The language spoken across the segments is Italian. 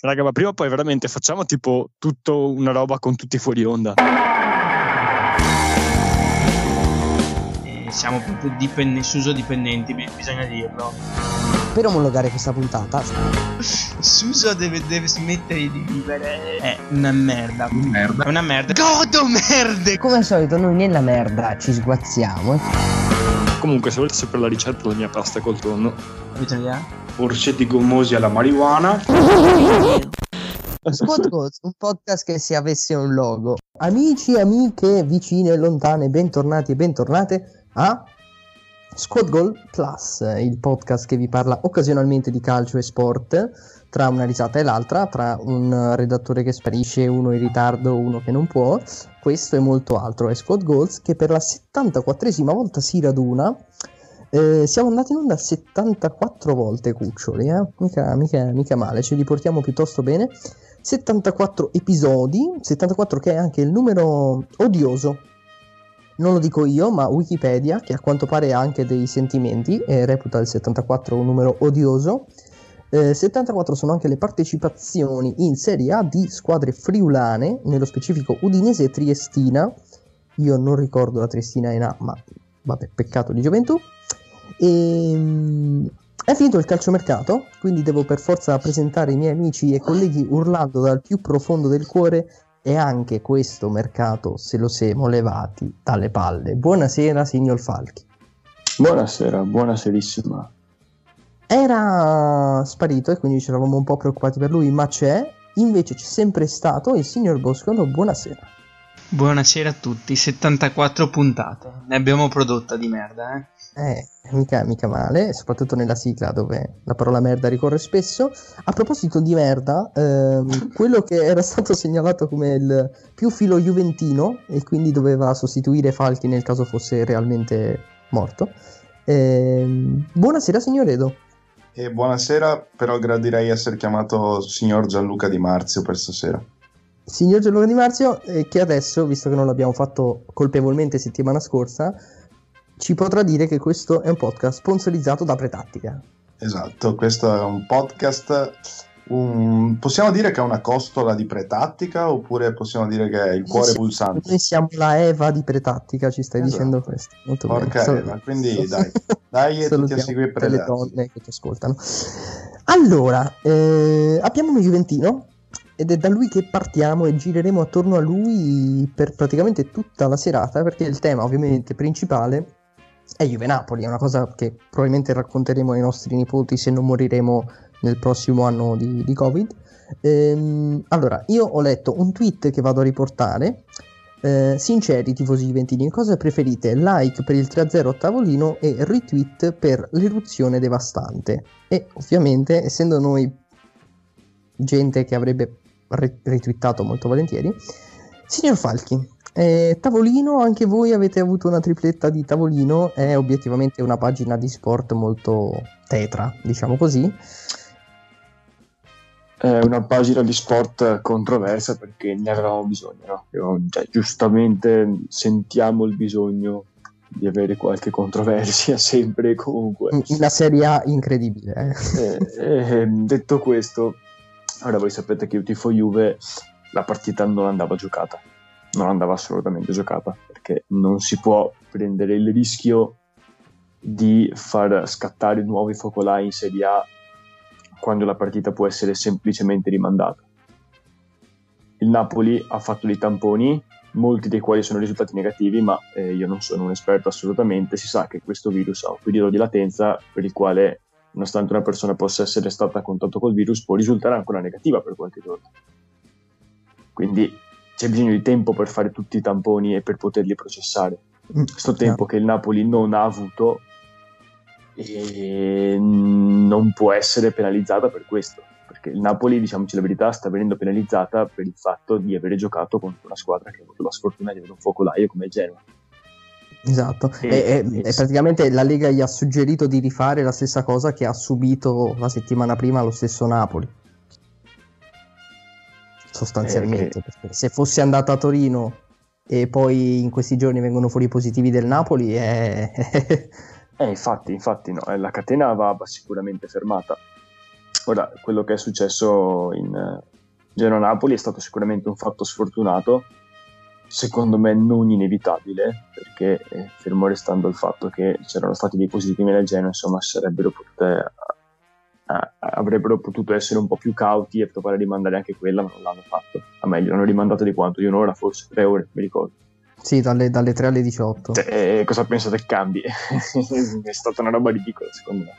Raga, ma prima o poi veramente facciamo tipo tutto una roba con tutti fuori onda. Eh, siamo proprio dipen- Suso dipendenti, bi- bisogna dirlo. Per omologare questa puntata, Suso deve, deve smettere di vivere. È una merda. Merda. È una merda. Godo merde! come al solito, noi nella merda ci sguazziamo. Comunque, se volete sapere la ricetta della mia pasta col tonno, Avete un'idea? Orsetti gommosi alla marijuana. Squad Goals, un podcast che se avesse un logo. Amici, amiche, vicine e lontane, bentornati e bentornate a Squad Goal Plus, il podcast che vi parla occasionalmente di calcio e sport, tra una risata e l'altra, tra un redattore che sparisce, uno in ritardo, uno che non può. Questo e molto altro è Squad Goals che per la 74esima volta si raduna. Eh, siamo andati in onda 74 volte, cuccioli, eh? mica, mica, mica male, ce li portiamo piuttosto bene. 74 episodi, 74 che è anche il numero odioso. Non lo dico io, ma Wikipedia, che a quanto pare ha anche dei sentimenti e reputa il 74 un numero odioso. Eh, 74 sono anche le partecipazioni in Serie A di squadre friulane, nello specifico Udinese e Triestina. Io non ricordo la Triestina in A, ma vabbè, peccato di gioventù. E, è finito il calciomercato, quindi devo per forza presentare i miei amici e colleghi urlando dal più profondo del cuore e anche questo mercato se lo siamo levati dalle palle. Buonasera, signor Falchi. Buonasera, buonaserissima. Era sparito e quindi ci eravamo un po' preoccupati per lui, ma c'è. Invece c'è sempre stato il signor Boscolo. Buonasera. Buonasera a tutti, 74 puntate. Ne abbiamo prodotta di merda, eh. Eh, mica, mica male, soprattutto nella sigla dove la parola merda ricorre spesso. A proposito di merda, ehm, quello che era stato segnalato come il più filo juventino e quindi doveva sostituire Falchi nel caso fosse realmente morto. Ehm, buonasera signor Edo. E buonasera, però gradirei essere chiamato signor Gianluca Di Marzio per stasera. Signor Gianluca Di Marzio, eh, che adesso, visto che non l'abbiamo fatto colpevolmente settimana scorsa, ci potrà dire che questo è un podcast sponsorizzato da Pretattica. Esatto, questo è un podcast. un- Possiamo dire che è una costola di pretattica oppure possiamo dire che è il cuore Sì, pulsante? Noi siamo la Eva di Pretattica, ci stai Esatto. dicendo questo. Molto Porca bene. Eva, quindi dai, dai e tutti a seguire tutte le donne che ci ascoltano. Allora, eh, abbiamo uno Juventino ed è da lui che partiamo e gireremo attorno a lui per praticamente tutta la serata perché il tema ovviamente principale è Juve Napoli, è una cosa che probabilmente racconteremo ai nostri nipoti se non moriremo nel prossimo anno di, di Covid. Ehm, allora, io ho letto un tweet che vado a riportare. Eh, sinceri tifosi juventini, cosa preferite? Like per il 3-0 a tavolino e retweet per l'eruzione devastante. E ovviamente, essendo noi gente che avrebbe re- retweetato molto volentieri, signor Falchi, eh, Tavolino, anche voi avete avuto una tripletta di Tavolino, è obiettivamente una pagina di sport molto tetra, diciamo così. È una pagina di sport controversa perché ne avevamo bisogno, no? Io- cioè, giustamente sentiamo il bisogno di avere qualche controversia sempre e comunque. Una Serie A incredibile. eh. Eh, eh, detto questo, ora voi sapete che io tifo Juve, la partita non andava giocata, non andava assolutamente giocata, perché non si può prendere il rischio di far scattare nuovi focolai in Serie A quando la partita può essere semplicemente rimandata. Il Napoli ha fatto dei tamponi, molti dei quali sono risultati negativi, ma eh, io non sono un esperto assolutamente, si sa che questo virus ha un periodo di latenza per il quale nonostante una persona possa essere stata a contatto col virus, può risultare ancora negativa per qualche giorno. Quindi c'è bisogno di tempo per fare tutti i tamponi e per poterli processare. Mm, Questo tempo che il Napoli non ha avuto e non può essere penalizzata per questo. Perché il Napoli, diciamoci la verità, sta venendo penalizzata per il fatto di avere giocato contro una squadra che ha avuto la sfortuna di avere un focolaio come il Genoa. Esatto, E- e, e- e- praticamente la Lega gli ha suggerito di rifare la stessa cosa che ha subito la settimana prima lo stesso Napoli. Sostanzialmente, Eh, perché se fosse andato a Torino e poi in questi giorni vengono fuori i positivi del Napoli, è... Eh, infatti, infatti no, eh, la catena va, va sicuramente fermata. Ora, quello che è successo in eh, Genoa-Napoli è stato sicuramente un fatto sfortunato, secondo me non inevitabile, perché eh, fermo restando il fatto che c'erano stati dei positivi nel Genoa, insomma, sarebbero potute, eh, avrebbero potuto essere un po' più cauti e provare a rimandare anche quella, ma non l'hanno fatto. A meglio, l'hanno rimandato di quanto? Di un'ora, forse tre ore, mi ricordo. Sì, dalle, dalle 3 alle 18. Cioè, eh, cosa pensate che cambi? è stata una roba ridicola, secondo me.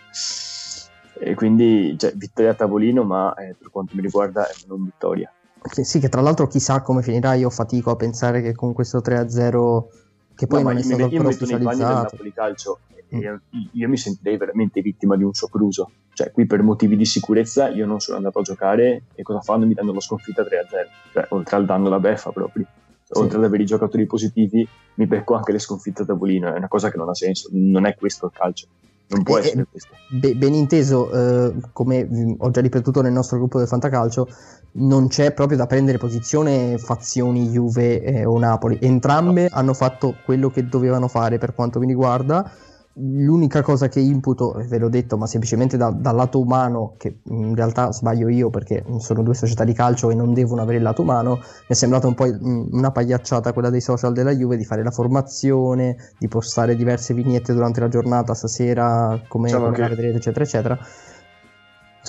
E quindi, cioè, vittoria a tavolino, ma eh, per quanto mi riguarda è non vittoria. Che, sì, che tra l'altro chissà come finirà. Io fatico a pensare che con questo 3-0, che poi No, non è stato mi- io metto nei panni del. Napoli Calcio Mm. io, io mi sentirei veramente vittima di un sopruso. Cioè, qui per motivi di sicurezza io non sono andato a giocare e cosa fanno? Mi danno la sconfitta 3-0. Cioè, oltre al danno la beffa proprio. Sì. Oltre ad avere i giocatori positivi, mi becco anche le sconfitte a tavolino. È una cosa che non ha senso. Non è questo il calcio. Non può essere questo. Be- ben inteso, eh, come ho già ripetuto nel nostro gruppo del Fantacalcio, non c'è proprio da prendere posizione fazioni Juve eh, o Napoli. Entrambe hanno fatto quello che dovevano fare per quanto mi riguarda. L'unica cosa che imputo, ve l'ho detto, ma semplicemente da- dal lato umano, che in realtà sbaglio io perché sono due società di calcio e non devono avere il lato umano, mi è sembrata un po' mm, una pagliacciata quella dei social della Juve di fare la formazione, di postare diverse vignette durante la giornata, stasera come, Diciamo come che- la vedrete, eccetera, eccetera.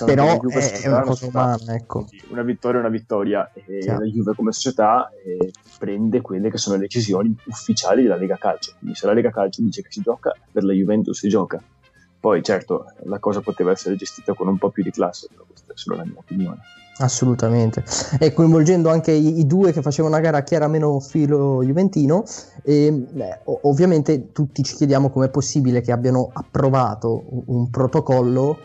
Però è- è una cosa umana, ecco. Sì, Una vittoria è una vittoria e Chiaro. la Juve come società eh, prende quelle che sono le decisioni ufficiali della Lega Calcio. Quindi se la Lega Calcio dice che si gioca, per la Juventus si gioca. Poi certo la cosa poteva essere gestita con un po' più di classe, però questa è solo la mia opinione. Assolutamente, e coinvolgendo anche i, i due che facevano una gara a era meno filo juventino, e, beh, ovviamente tutti ci chiediamo com'è possibile che abbiano approvato un protocollo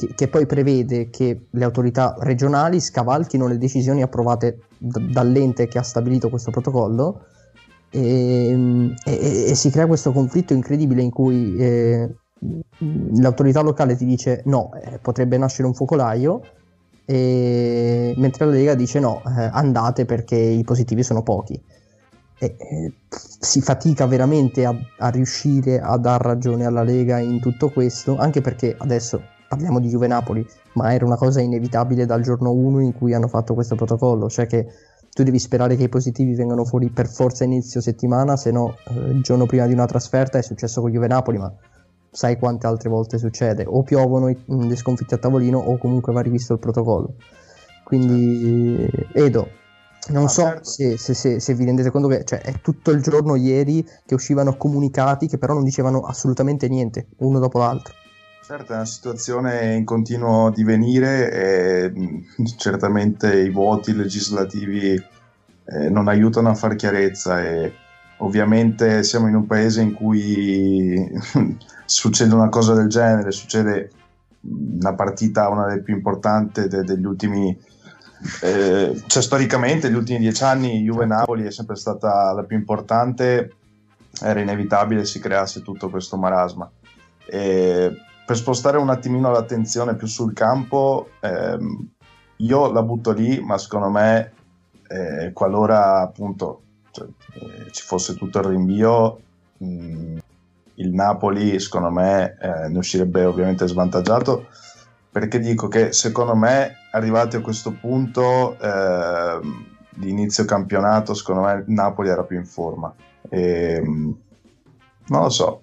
che, che poi prevede che le autorità regionali scavalchino le decisioni approvate d- dall'ente che ha stabilito questo protocollo e, e- e si crea questo conflitto incredibile in cui eh, l'autorità locale ti dice no, eh, potrebbe nascere un focolaio e- mentre la Lega dice no, eh, andate perché i positivi sono pochi. E, eh, si fatica veramente a, a riuscire a dar ragione alla Lega in tutto questo, anche perché adesso parliamo di Juve Napoli, ma era una cosa inevitabile dal giorno 1 in cui hanno fatto questo protocollo, cioè che tu devi sperare che i positivi vengano fuori per forza inizio settimana, se no eh, il giorno prima di una trasferta è successo con Juve Napoli, ma sai quante altre volte succede, o piovono i- mh, le sconfitte a tavolino o comunque va rivisto il protocollo. Quindi Edo, non Ah, so certo. se, se- se- se vi rendete conto che cioè, è tutto il giorno ieri che uscivano comunicati che però non dicevano assolutamente niente, uno dopo l'altro. Certo, è una situazione in continuo divenire e mh, certamente i vuoti legislativi eh, non aiutano a far chiarezza e ovviamente siamo in un paese in cui succede una cosa del genere, succede una partita, una delle più importanti de- degli ultimi, eh, cioè storicamente negli ultimi dieci anni Juve-Napoli è sempre stata la più importante, era inevitabile si creasse tutto questo marasma. E per spostare un attimino l'attenzione più sul campo, ehm, io la butto lì, ma secondo me, eh, qualora appunto cioè, eh, ci fosse tutto il rinvio, mh, il Napoli, secondo me, eh, ne uscirebbe ovviamente svantaggiato. Perché dico che secondo me, arrivati a questo punto ehm, di inizio campionato, secondo me il Napoli era più in forma. E, mh, non lo so,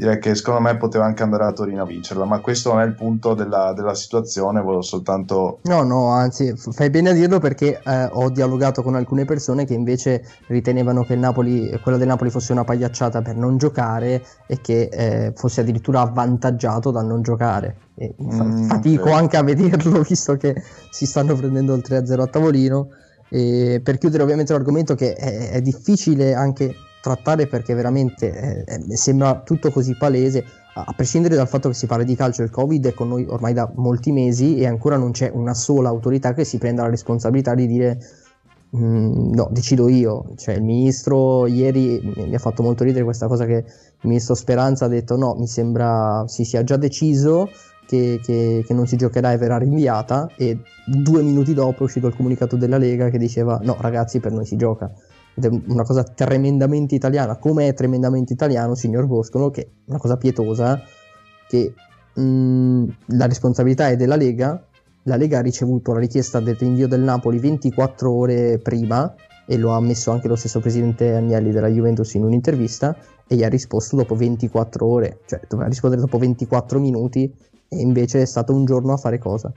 direi che secondo me poteva anche andare a Torino a vincerla, ma questo non è il punto della, della situazione, volevo soltanto... No, no, anzi, fai bene a dirlo perché eh, ho dialogato con alcune persone che invece ritenevano che il Napoli, quella del Napoli fosse una pagliacciata per non giocare e che eh, fosse addirittura avvantaggiato dal non giocare. E fa- Mm, fatico ok. anche a vederlo visto che si stanno prendendo il 3-0 a tavolino. E per chiudere ovviamente l'argomento che è, è difficile anche trattare perché veramente eh, eh, sembra tutto così palese, a prescindere dal fatto che si parla di calcio, il Covid è con noi ormai da molti mesi e ancora non c'è una sola autorità che si prenda la responsabilità di dire "Mm, no, decido io. Cioè il ministro ieri mi ha fatto molto ridere questa cosa che il ministro Speranza ha detto no, mi sembra si sia già deciso che, che- che non si giocherà e verrà rinviata e due minuti dopo è uscito il comunicato della Lega che diceva no ragazzi per noi si gioca ed è una cosa tremendamente italiana come è tremendamente italiano signor Boscolo che è una cosa pietosa che mh, la responsabilità è della Lega la Lega ha ricevuto la richiesta del rinvio del Napoli 24 ore prima e lo ha ammesso anche lo stesso presidente Agnelli della Juventus in un'intervista e gli ha risposto dopo 24 ore, cioè doveva rispondere dopo 24 minuti e invece è stato un giorno a fare cosa?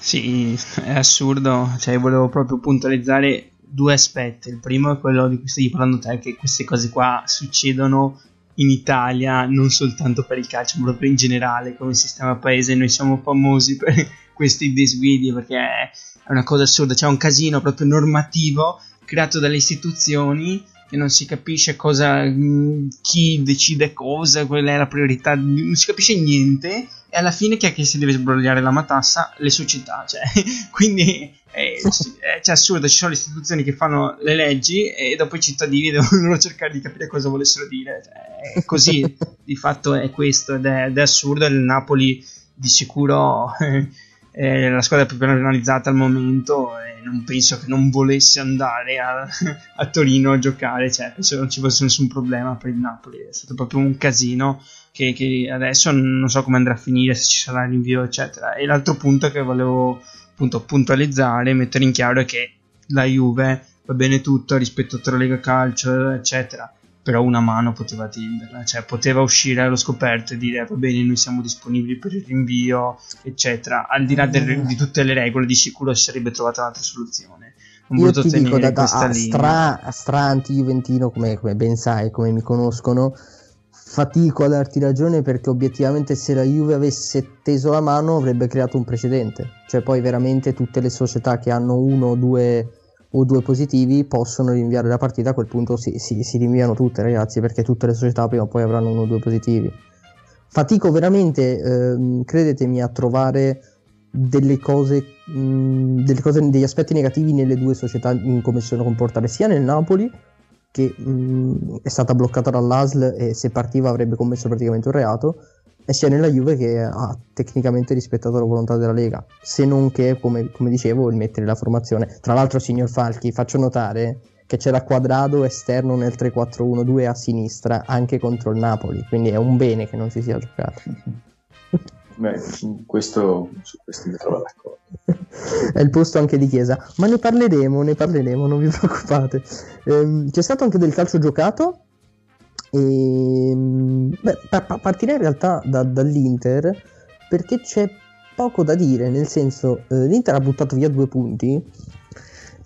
Sì, è assurdo, cioè volevo proprio puntualizzare due aspetti. Il primo è quello di cui stai parlando te, che queste cose qua succedono in Italia non soltanto per il calcio, ma proprio in generale come sistema paese. Noi siamo famosi per questi disguidi perché è una cosa assurda. C'è un casino proprio normativo creato dalle istituzioni che non si capisce cosa, chi decide cosa, qual è la priorità, non si capisce niente e alla fine chi è che si deve sbrogliare la matassa? Le società, cioè, quindi è, è, assurdo, ci sono le istituzioni che fanno le leggi e dopo i cittadini devono cercare di capire cosa volessero dire, cioè, è così, di fatto è questo ed è, ed è assurdo, il Napoli di sicuro è la squadra più penalizzata al momento e non penso che non volesse andare a, a Torino a giocare, cioè non ci fosse nessun problema per il Napoli, è stato proprio un casino che, che adesso non so come andrà a finire, se ci sarà l'invio eccetera. E l'altro punto che volevo appunto puntualizzare, mettere in chiaro che la Juve va bene tutto rispetto a Lega Calcio eccetera però una mano poteva tenderla, cioè poteva uscire allo scoperto e dire va bene noi siamo disponibili per il rinvio eccetera, al di là del, di tutte le regole di sicuro si sarebbe trovata un'altra soluzione. Non Io ti dico da, da stra, stra anti-juventino come, come ben sai, come mi conoscono, fatico a darti ragione perché obiettivamente se la Juve avesse teso la mano avrebbe creato un precedente, cioè poi veramente tutte le società che hanno uno o due o due positivi possono rinviare la partita, a quel punto si, si, si rinviano tutte ragazzi perché tutte le società prima o poi avranno uno o due positivi. Fatico veramente, ehm, credetemi, a trovare delle cose, mh, delle cose, degli aspetti negativi nelle due società in come si sono comportate, sia nel Napoli che mh, è stata bloccata dall'ASL e se partiva avrebbe commesso praticamente un reato, e sia nella Juve che ha tecnicamente rispettato la volontà della Lega, se non che, come, come dicevo, il mettere la formazione. Tra l'altro, signor Falchi, faccio notare che c'era quadrado esterno nel 3-4-1-2 a sinistra anche contro il Napoli, quindi è un bene che non si sia giocato. Beh, questo, su questo mi trovo d'accordo. è il posto anche di Chiesa, ma ne parleremo, ne parleremo, non vi preoccupate. Ehm, c'è stato anche del calcio giocato, e, ehm, beh, partirei in realtà da, dall'Inter perché c'è poco da dire, nel senso eh, l'Inter ha buttato via due punti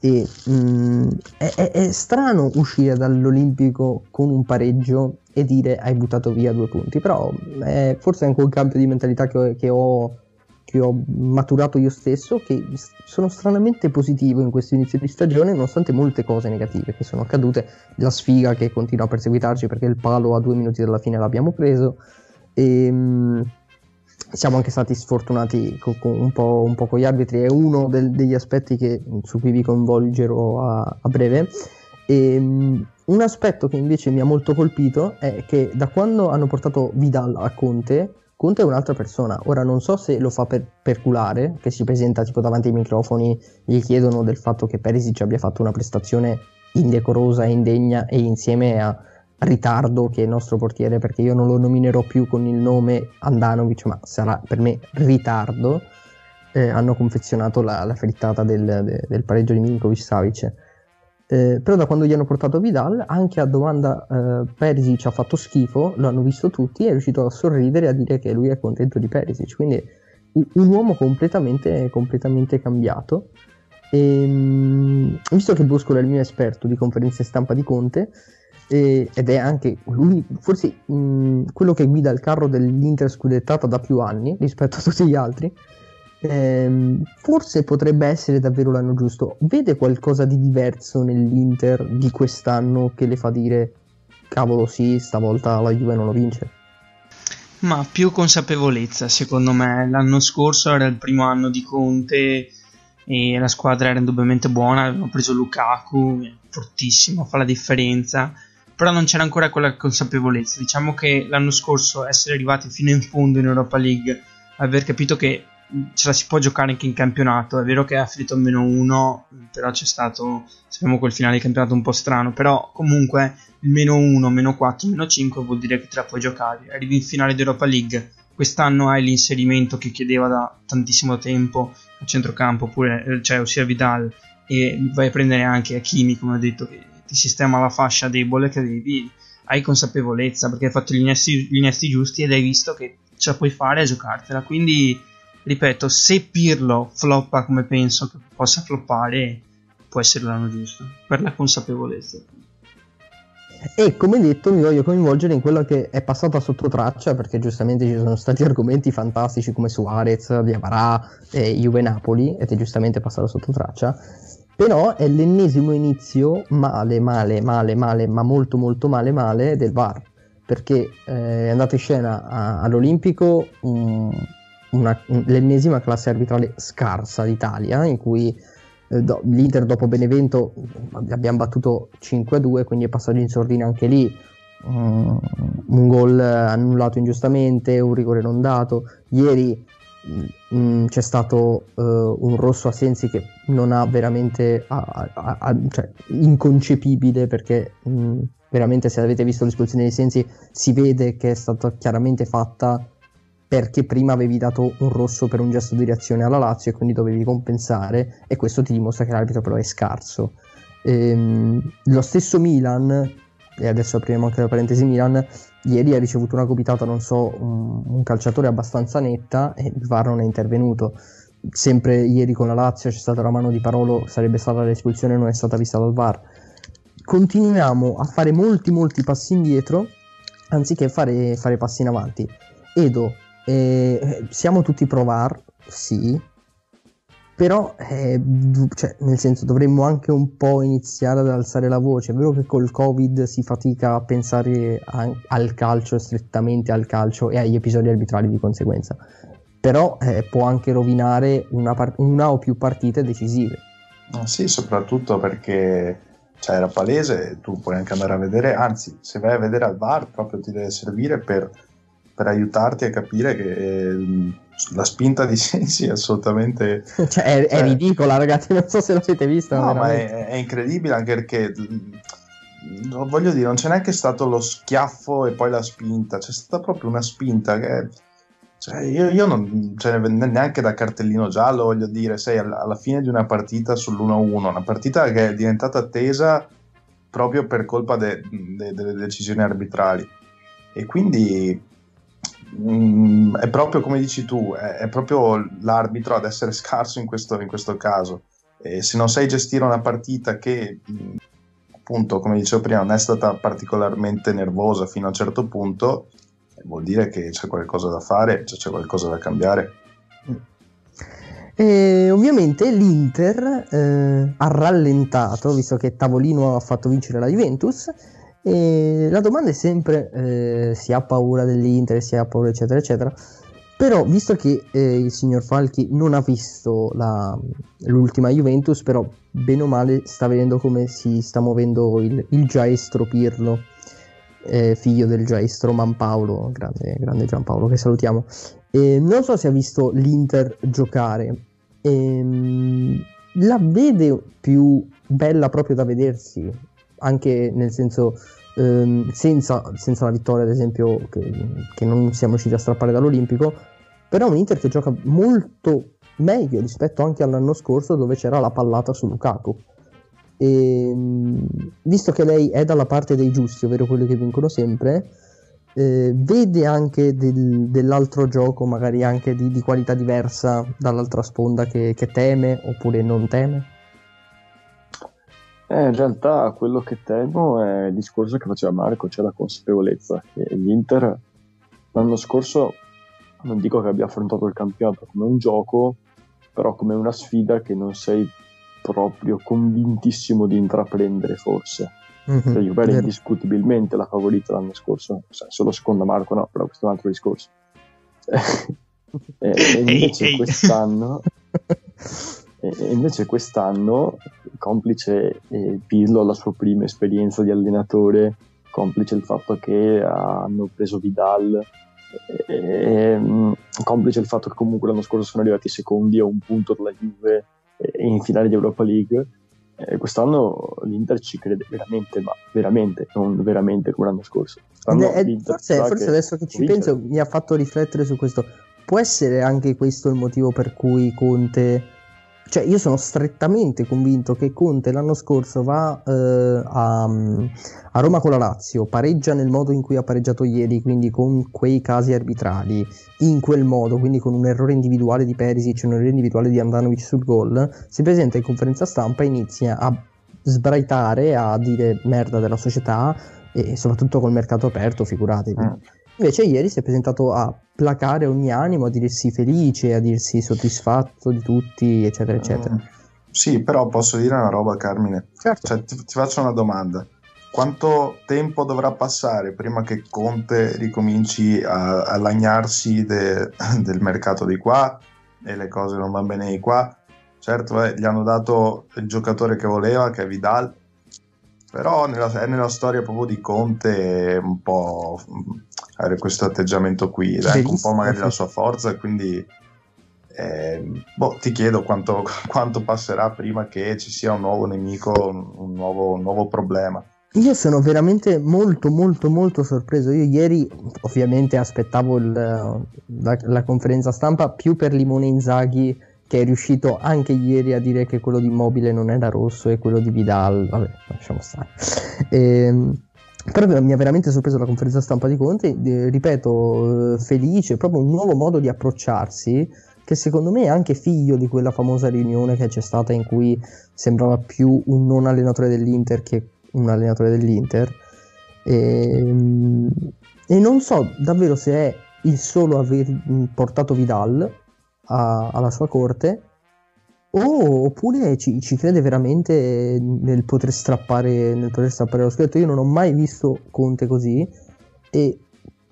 e mh, mm, è, è, è, strano uscire dall'Olimpico con un pareggio e dire hai buttato via due punti, però è forse anche un cambio di mentalità che ho, che ho che ho maturato io stesso, che sono stranamente positivo in questo inizio di stagione, nonostante molte cose negative che sono accadute, la sfiga che continua a perseguitarci perché il palo a due minuti dalla fine l'abbiamo preso, e ehm, siamo anche stati sfortunati un, po', un, po', con gli arbitri, è uno del, degli aspetti che, su cui vi coinvolgerò a, a breve. E, um, un aspetto che invece mi ha molto colpito è che da quando hanno portato Vidal a Conte Conte è un'altra persona. Ora non so se lo fa per, per culare, che si presenta tipo davanti ai microfoni, gli chiedono del fatto che Perisic abbia fatto una prestazione indecorosa e indegna e insieme a ritardo che è il nostro portiere, perché io non lo nominerò più con il nome Andanovic, ma sarà per me ritardo. Eh, hanno confezionato la, la frittata del, de, del pareggio di Milinkovic Savic eh, però da quando gli hanno portato Vidal, anche a domanda eh, Perisic ha fatto schifo, lo hanno visto tutti è riuscito a sorridere e a dire che lui è contento di Perisic. Quindi un, uomo completamente, completamente cambiato. E, mh, visto che Bosco è il mio esperto di conferenze stampa di Conte, e, ed è anche lui, forse mh, quello che guida il carro dell'Inter scudettata da più anni rispetto a tutti gli altri, ehm, forse potrebbe essere davvero l'anno giusto. Vede qualcosa di diverso nell'Inter di quest'anno che le fa dire cavolo sì, stavolta la Juve non lo vince? Ma più consapevolezza, secondo me. L'anno scorso era il primo anno di Conte e la squadra era indubbiamente buona, avevano preso Lukaku, fortissimo, fa la differenza, però non c'era ancora quella consapevolezza. Diciamo che l'anno scorso essere arrivati fino in fondo in Europa League, aver capito che ce la si può giocare anche in campionato. È vero che ha finito a meno 1, però c'è stato, sappiamo quel finale di campionato un po' strano, però comunque il meno 1, meno 4, meno 5 vuol dire che te la puoi giocare. Arrivi in finale di Europa League, quest'anno hai l'inserimento che chiedeva da tantissimo tempo a centrocampo, oppure, eh, cioè ossia Vidal, e vai a prendere anche Hakimi, come ho detto, che ti sistema la fascia debole che devi, hai consapevolezza perché hai fatto gli innesti, gli innesti giusti ed hai visto che ce la puoi fare a giocartela. Quindi, ripeto, se Pirlo floppa come penso che possa floppare, può essere l'anno giusto, per la consapevolezza. E come detto, mi voglio coinvolgere in quello che è passato sotto traccia, perché giustamente ci sono stati argomenti fantastici come Suarez, Diavarà e Juve Napoli, ed è giustamente passato sotto traccia. Però è l'ennesimo inizio male, male, male, male, ma molto, molto male, male del VAR. Perché eh, è andata in scena a, all'Olimpico um, una, l'ennesima classe arbitrale scarsa d'Italia, in cui eh, do, l'Inter dopo Benevento abbiamo battuto 5-2, quindi è passato in sordina anche lì. Um, un gol annullato ingiustamente, un rigore non dato. Ieri mm, c'è stato uh, un rosso a Sensi che non ha veramente a, a, a, cioè, inconcepibile perché mh, mm, veramente se avete visto l'espulsione di Sensi si vede che è stata chiaramente fatta perché prima avevi dato un rosso per un gesto di reazione alla Lazio e quindi dovevi compensare e questo ti dimostra che l'arbitro però è scarso. Ehm, lo stesso Milan, e adesso apriamo anche la parentesi Milan, ieri ha ricevuto una copitata, non so, un, un calciatore abbastanza netta e il VAR non è intervenuto. Sempre ieri con la Lazio c'è stata la mano di Parolo, sarebbe stata l'espulsione, non è stata vista dal VAR. Continuiamo a fare molti molti passi indietro anziché fare, fare passi in avanti. Edo, eh, siamo tutti pro VAR, sì, però eh, cioè, nel senso dovremmo anche un po' iniziare ad alzare la voce. È vero che col Covid si fatica a pensare a, al calcio, strettamente al calcio e agli episodi arbitrali di conseguenza, però eh, può anche rovinare una, part- una, o più partite decisive. Ah, sì, soprattutto perché cioè, era palese, tu puoi anche andare a vedere, anzi, se vai a vedere al VAR proprio ti deve servire per per aiutarti a capire che eh, la spinta di Sensi è assolutamente. Cioè, è, è, ridicola ragazzi non so se l'avete vista no ma è, è, incredibile anche perché mm, voglio dire non c'è neanche stato lo schiaffo e poi la spinta c'è stata proprio una spinta che cioè, io, io, non cioè, neanche da cartellino giallo voglio dire sei alla, alla fine di una partita sull'1-1 una partita che è diventata attesa proprio per colpa de, de, delle decisioni arbitrali. E quindi Mm, è proprio come dici tu, è, è, proprio l'arbitro ad essere scarso in questo, in questo caso. E se non sai gestire una partita che, mm, appunto, come dicevo prima, non è stata particolarmente nervosa fino a un certo punto, vuol dire che c'è qualcosa da fare, cioè c'è qualcosa da cambiare. E ovviamente l'Inter eh, ha rallentato, visto che Tavolino ha fatto vincere la Juventus, e la domanda è sempre eh, si ha paura dell'Inter, si ha paura eccetera eccetera. Però visto che eh, il signor Falchi non ha visto la, l'ultima Juventus, però bene o male sta vedendo come si sta muovendo il, il Giaestro Pirlo, eh, figlio del Giaestro Manpaolo, grande, grande Giampaolo che salutiamo. Non so se ha visto l'Inter giocare. Ehm, la vede più bella proprio da vedersi anche nel senso ehm, senza, senza, la vittoria ad esempio che, che, non siamo riusciti a strappare dall'Olimpico. Però un Inter che gioca molto meglio rispetto anche all'anno scorso dove c'era la pallata su Lukaku. E, ehm, visto che lei è dalla parte dei giusti ovvero quelli che vincono sempre eh, vede anche del, dell'altro gioco magari anche di, di, qualità diversa dall'altra sponda che, che teme oppure non teme eh, in realtà quello che temo è il discorso che faceva Marco, cioè la consapevolezza che l'Inter l'anno scorso non dico che abbia affrontato il campionato come un gioco, però come una sfida che non sei proprio convintissimo di intraprendere forse. Mm-hmm, cioè, Juve era indiscutibilmente la favorita l'anno scorso, cioè, solo secondo Marco no, però questo è un altro discorso. e, e invece quest'anno E invece quest'anno, complice eh, Pirlo la sua prima esperienza di allenatore, complice il fatto che hanno preso Vidal, e, e, complice il fatto che comunque l'anno scorso sono arrivati secondi a un punto dalla Juve in finale di Europa League, eh, quest'anno l'Inter ci crede veramente, ma veramente, non veramente come l'anno scorso. È, forse, forse adesso che ci vincere. penso mi ha fatto riflettere su questo. Può essere anche questo il motivo per cui Conte cioè io sono strettamente convinto che Conte l'anno scorso va eh, a, a, Roma con la Lazio, pareggia nel modo in cui ha pareggiato ieri, quindi con quei casi arbitrali, in quel modo, quindi con un errore individuale di Perisic, un errore individuale di Andanovic sul gol, si presenta in conferenza stampa e inizia a sbraitare, a dire merda della società e soprattutto col mercato aperto, figuratevi. Mm. Invece ieri si è presentato a placare ogni animo, a dirsi felice, a dirsi soddisfatto di tutti, eccetera, eccetera. Mm. Sì, però posso dire una roba, Carmine. Certo. Cioè, ti, ti, faccio una domanda. Quanto tempo dovrà passare prima che Conte ricominci a, a lagnarsi de, del mercato di qua e le cose non vanno bene di qua? Certo, eh, gli hanno dato il giocatore che voleva, che è Vidal, però nella, è nella storia proprio di Conte un po' avere questo atteggiamento qui, ed anche un po' magari la sua forza e quindi eh, boh, ti chiedo quanto, quanto, passerà prima che ci sia un nuovo nemico, un nuovo, un nuovo problema. Io sono veramente molto molto molto sorpreso. Io ieri ovviamente aspettavo il, la, la, conferenza stampa più per Limone Inzaghi che è riuscito anche ieri a dire che quello di Immobile non era rosso e quello di Vidal, vabbè, lasciamo stare. Ehm, però mi ha veramente sorpreso la conferenza stampa di Conte, eh, ripeto, felice, proprio un nuovo modo di approcciarsi che secondo me è anche figlio di quella famosa riunione che c'è stata in cui sembrava più un non allenatore dell'Inter che un allenatore dell'Inter. E, ehm, e non so davvero se è il solo aver portato Vidal a, alla sua corte o, oppure ci, ci, crede veramente nel poter strappare nel poter strappare lo scudetto io non ho mai visto Conte così e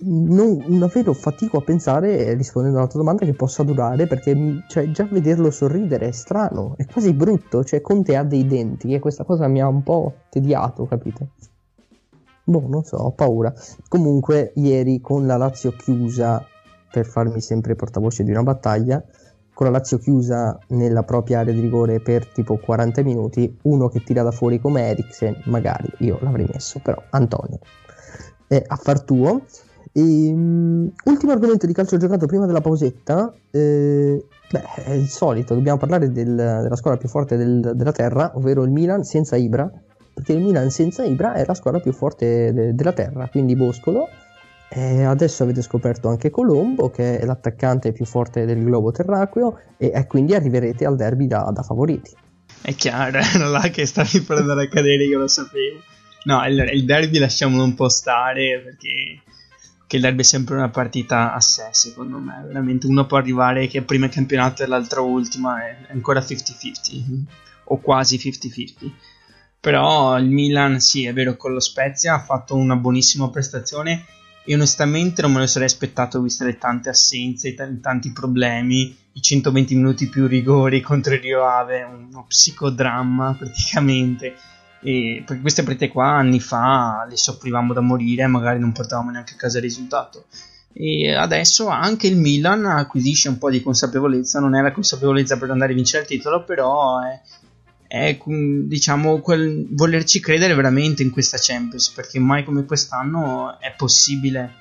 non, davvero fatico a pensare rispondendo alla tua domanda che possa durare perché cioè, già vederlo sorridere è strano è quasi brutto. Cioè Conte ha dei denti e questa cosa mi ha un po' tediato capite? Boh non so ho paura. Comunque ieri con la Lazio chiusa per farmi sempre portavoce di una battaglia, con la Lazio chiusa nella propria area di rigore per tipo 40 minuti, uno che tira da fuori come Eriksen, magari io l'avrei messo, però Antonio, è a far tuo. E, um, ultimo argomento di calcio giocato prima della pausetta, eh, beh, è il solito, dobbiamo parlare del, della squadra più forte del, della terra, ovvero il Milan senza Ibra, perché il Milan senza Ibra è la squadra più forte de, della terra, quindi Boscolo e adesso avete scoperto anche Colombo, che è l'attaccante più forte del globo terracqueo, e, e quindi arriverete al derby da, da, favoriti. È chiaro, era là che stavi per andare a cadere, io lo sapevo. No, il, il derby lasciamolo un po' stare perché il derby è sempre una partita a sé, secondo me. Veramente uno può arrivare che prima è campionato e l'altro ultima è ancora 50-50 o quasi 50-50. Però il Milan, sì, è vero, con lo Spezia ha fatto una buonissima prestazione e onestamente non me lo sarei aspettato viste le tante assenze, i t- tanti problemi, i 120 minuti più rigori contro il Rio Ave, uno psicodramma praticamente. E perché queste partite qua anni fa le soffrivamo da morire magari non portavamo neanche a casa il risultato. E adesso anche il Milan acquisisce un po' di consapevolezza, non è la consapevolezza per andare a vincere il titolo, però è, è diciamo quel volerci credere veramente in questa Champions perché mai come quest'anno è possibile.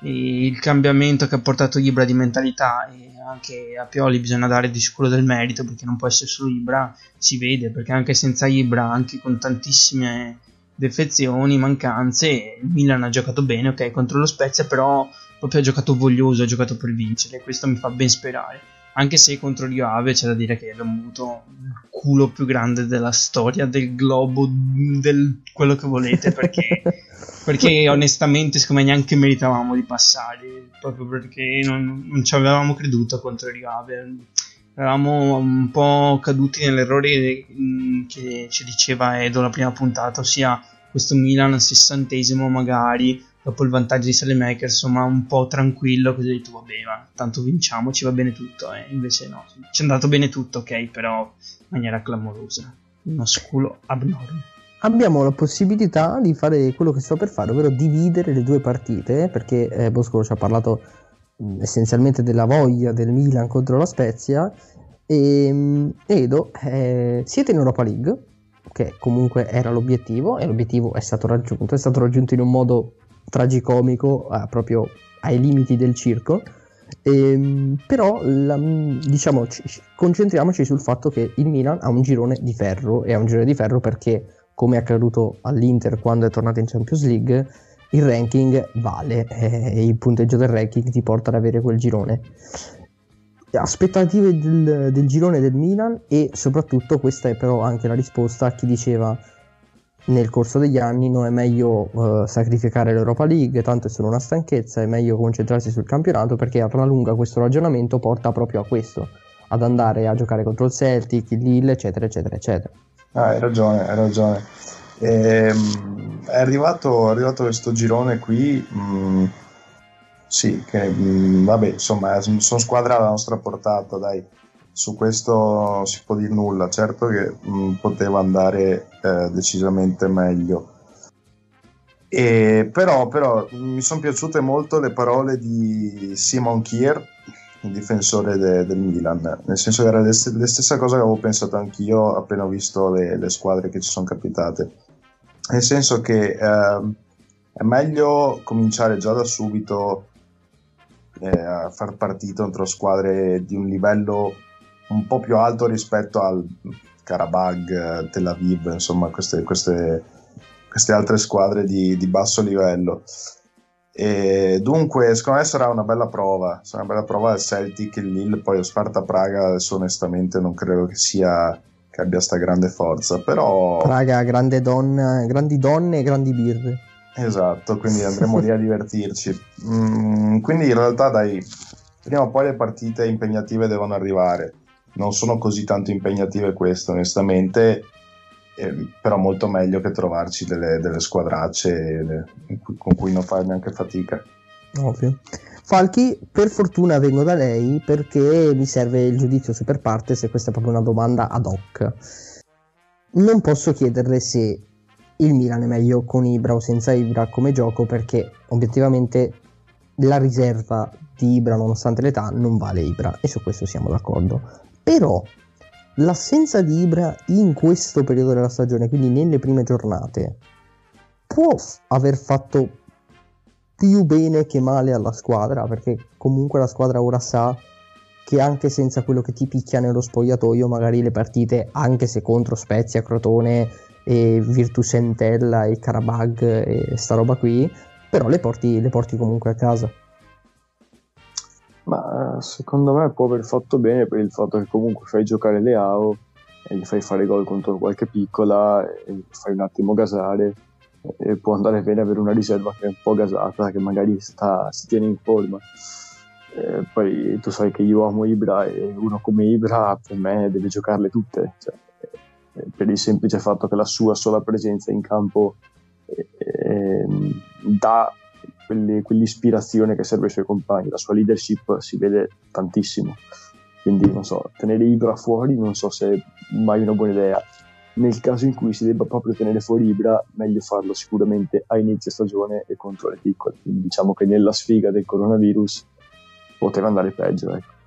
E il cambiamento che ha portato Ibra di mentalità e anche a Pioli bisogna dare di sicuro del merito perché non può essere solo Ibra si vede perché anche senza Ibra anche con tantissime defezioni mancanze il Milan ha giocato bene ok contro lo Spezia però proprio ha giocato voglioso ha giocato per vincere questo mi fa ben sperare anche se contro Rio Ave c'è da dire che abbiamo avuto il culo più grande della storia del globo, del quello che volete, perché, perché onestamente secondo me neanche meritavamo di passare, proprio perché non, non ci avevamo creduto contro Rio Ave. Eravamo un po' caduti nell'errore mm, che ci diceva Edo la prima puntata, ossia questo Milan sessantesimo magari dopo il vantaggio di Salemaker, insomma, un po' tranquillo, così ho detto, vabbè, ma tanto vinciamo, ci va bene tutto, eh. invece no, ci è andato bene tutto, ok, però in maniera clamorosa, uno sculo abnorme. Abbiamo la possibilità di fare quello che sto per fare, ovvero dividere le due partite, perché eh, Bosco ci ha parlato mh, essenzialmente della voglia del Milan contro la Spezia, e mh, Edo, eh, siete in Europa League, che comunque era l'obiettivo e l'obiettivo è stato raggiunto, è stato raggiunto in un modo tragicomico, eh, proprio ai limiti del circo. Ehm, però la, diciamo ci, concentriamoci sul fatto che il Milan ha un girone di ferro e ha un girone di ferro perché come è accaduto all'Inter quando è tornato in Champions League il ranking vale eh, il punteggio del ranking ti porta ad avere quel girone aspettative del, del, girone del Milan e soprattutto questa è però anche la risposta a chi diceva nel corso degli anni non è meglio uh, sacrificare l'Europa League, tanto è solo una stanchezza, è meglio concentrarsi sul campionato perché alla lunga questo ragionamento porta proprio a questo, ad andare a giocare contro il Celtic, il Lille, eccetera, eccetera, eccetera. Ah, hai ragione, hai ragione. Ehm, è, arrivato, è arrivato questo girone qui. Mh, mm, sì, che mh, mm, vabbè, insomma, sono squadre alla nostra portata, dai, su questo si può dire nulla. Certo che mh, mm, poteva andare eh, decisamente meglio. E, però, però mi sono piaciute molto le parole di Simon Kier, il difensore de, del Milan, nel senso che era le, stesse cose che avevo pensato anch'io appena ho visto le, le squadre che ci sono capitate. Nel senso che eh, è meglio cominciare già da subito eh, a far partita contro squadre di un livello un po' più alto rispetto al Karabag, Tel Aviv, insomma queste, queste, queste altre squadre di, di, basso livello. E dunque, secondo me sarà una bella prova, sarà una bella prova il Celtic, il Lille, poi lo Sparta Praga, adesso onestamente non credo che sia che abbia sta grande forza, però... Praga, grande donna, grandi donne e grandi birre. Esatto, quindi andremo lì a divertirci. Mm, quindi in realtà dai, prima o poi le partite impegnative devono arrivare. Non sono così tanto impegnative queste, onestamente, eh, però molto meglio che trovarci delle, delle squadracce con cui non fare neanche fatica. Ovvio. Falchi, per fortuna vengo da lei perché mi serve il giudizio super parte se questa è proprio una domanda ad hoc. Non posso chiederle se il Milan è meglio con Ibra o senza Ibra come gioco perché obiettivamente la riserva di Ibra nonostante l'età non vale Ibra e su questo siamo d'accordo però l'assenza di Ibra in questo periodo della stagione quindi nelle prime giornate può aver fatto più bene che male alla squadra perché comunque la squadra ora sa che anche senza quello che ti picchia nello spogliatoio magari le partite anche se contro Spezia, Crotone e Virtus Entella e Karabag e sta roba qui, però le porti, le porti comunque a casa. Ma eh, secondo me può aver fatto bene per il fatto che comunque fai giocare le AO e gli fai fare gol contro qualche piccola e fai un attimo gasare e può andare bene avere una riserva che è un po' gasata, che magari sta, si tiene in forma. E poi tu sai che io amo Ibra e uno come Ibra per me deve giocarle tutte. Cioè, eh, per il semplice fatto che la sua sola presenza in campo eh, ehm, dà quelle, quell'ispirazione che serve ai suoi compagni, la sua leadership si vede tantissimo. Quindi non so, tenere Ibra fuori non so se è mai una buona idea. Nel caso in cui si debba proprio tenere fuori Ibra, meglio farlo sicuramente a inizio stagione e contro le piccole. Quindi diciamo che nella sfiga del coronavirus poteva andare peggio. Ecco.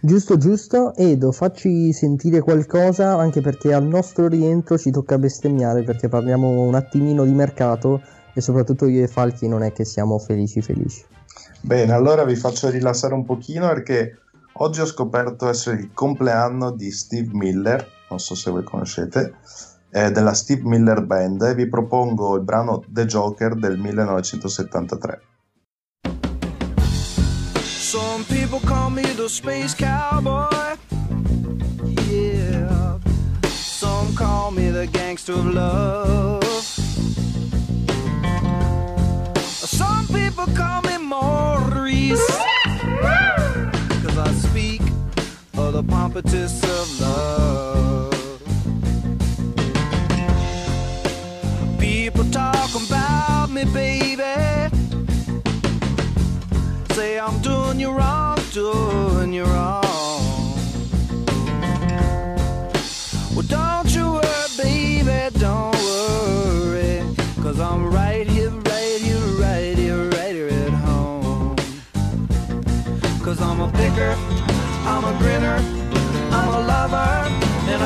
Giusto, giusto. Edo, facci sentire qualcosa, anche perché al nostro rientro ci tocca bestemmiare, perché parliamo un attimino di mercato e soprattutto io e Falchi non è che siamo felici felici. Bene, allora vi faccio rilassare un pochino perché oggi ho scoperto essere il compleanno di Steve Miller, non so se voi conoscete, eh, della Steve Miller Band e vi propongo il brano The Joker del 1973. Some people call me the space cowboy. Yeah. Some call me the gangster of love. Some people call me Maurice. Cause I speak of the pompatus of love. People talk about me, baby say I'm doing you wrong, doing you wrong.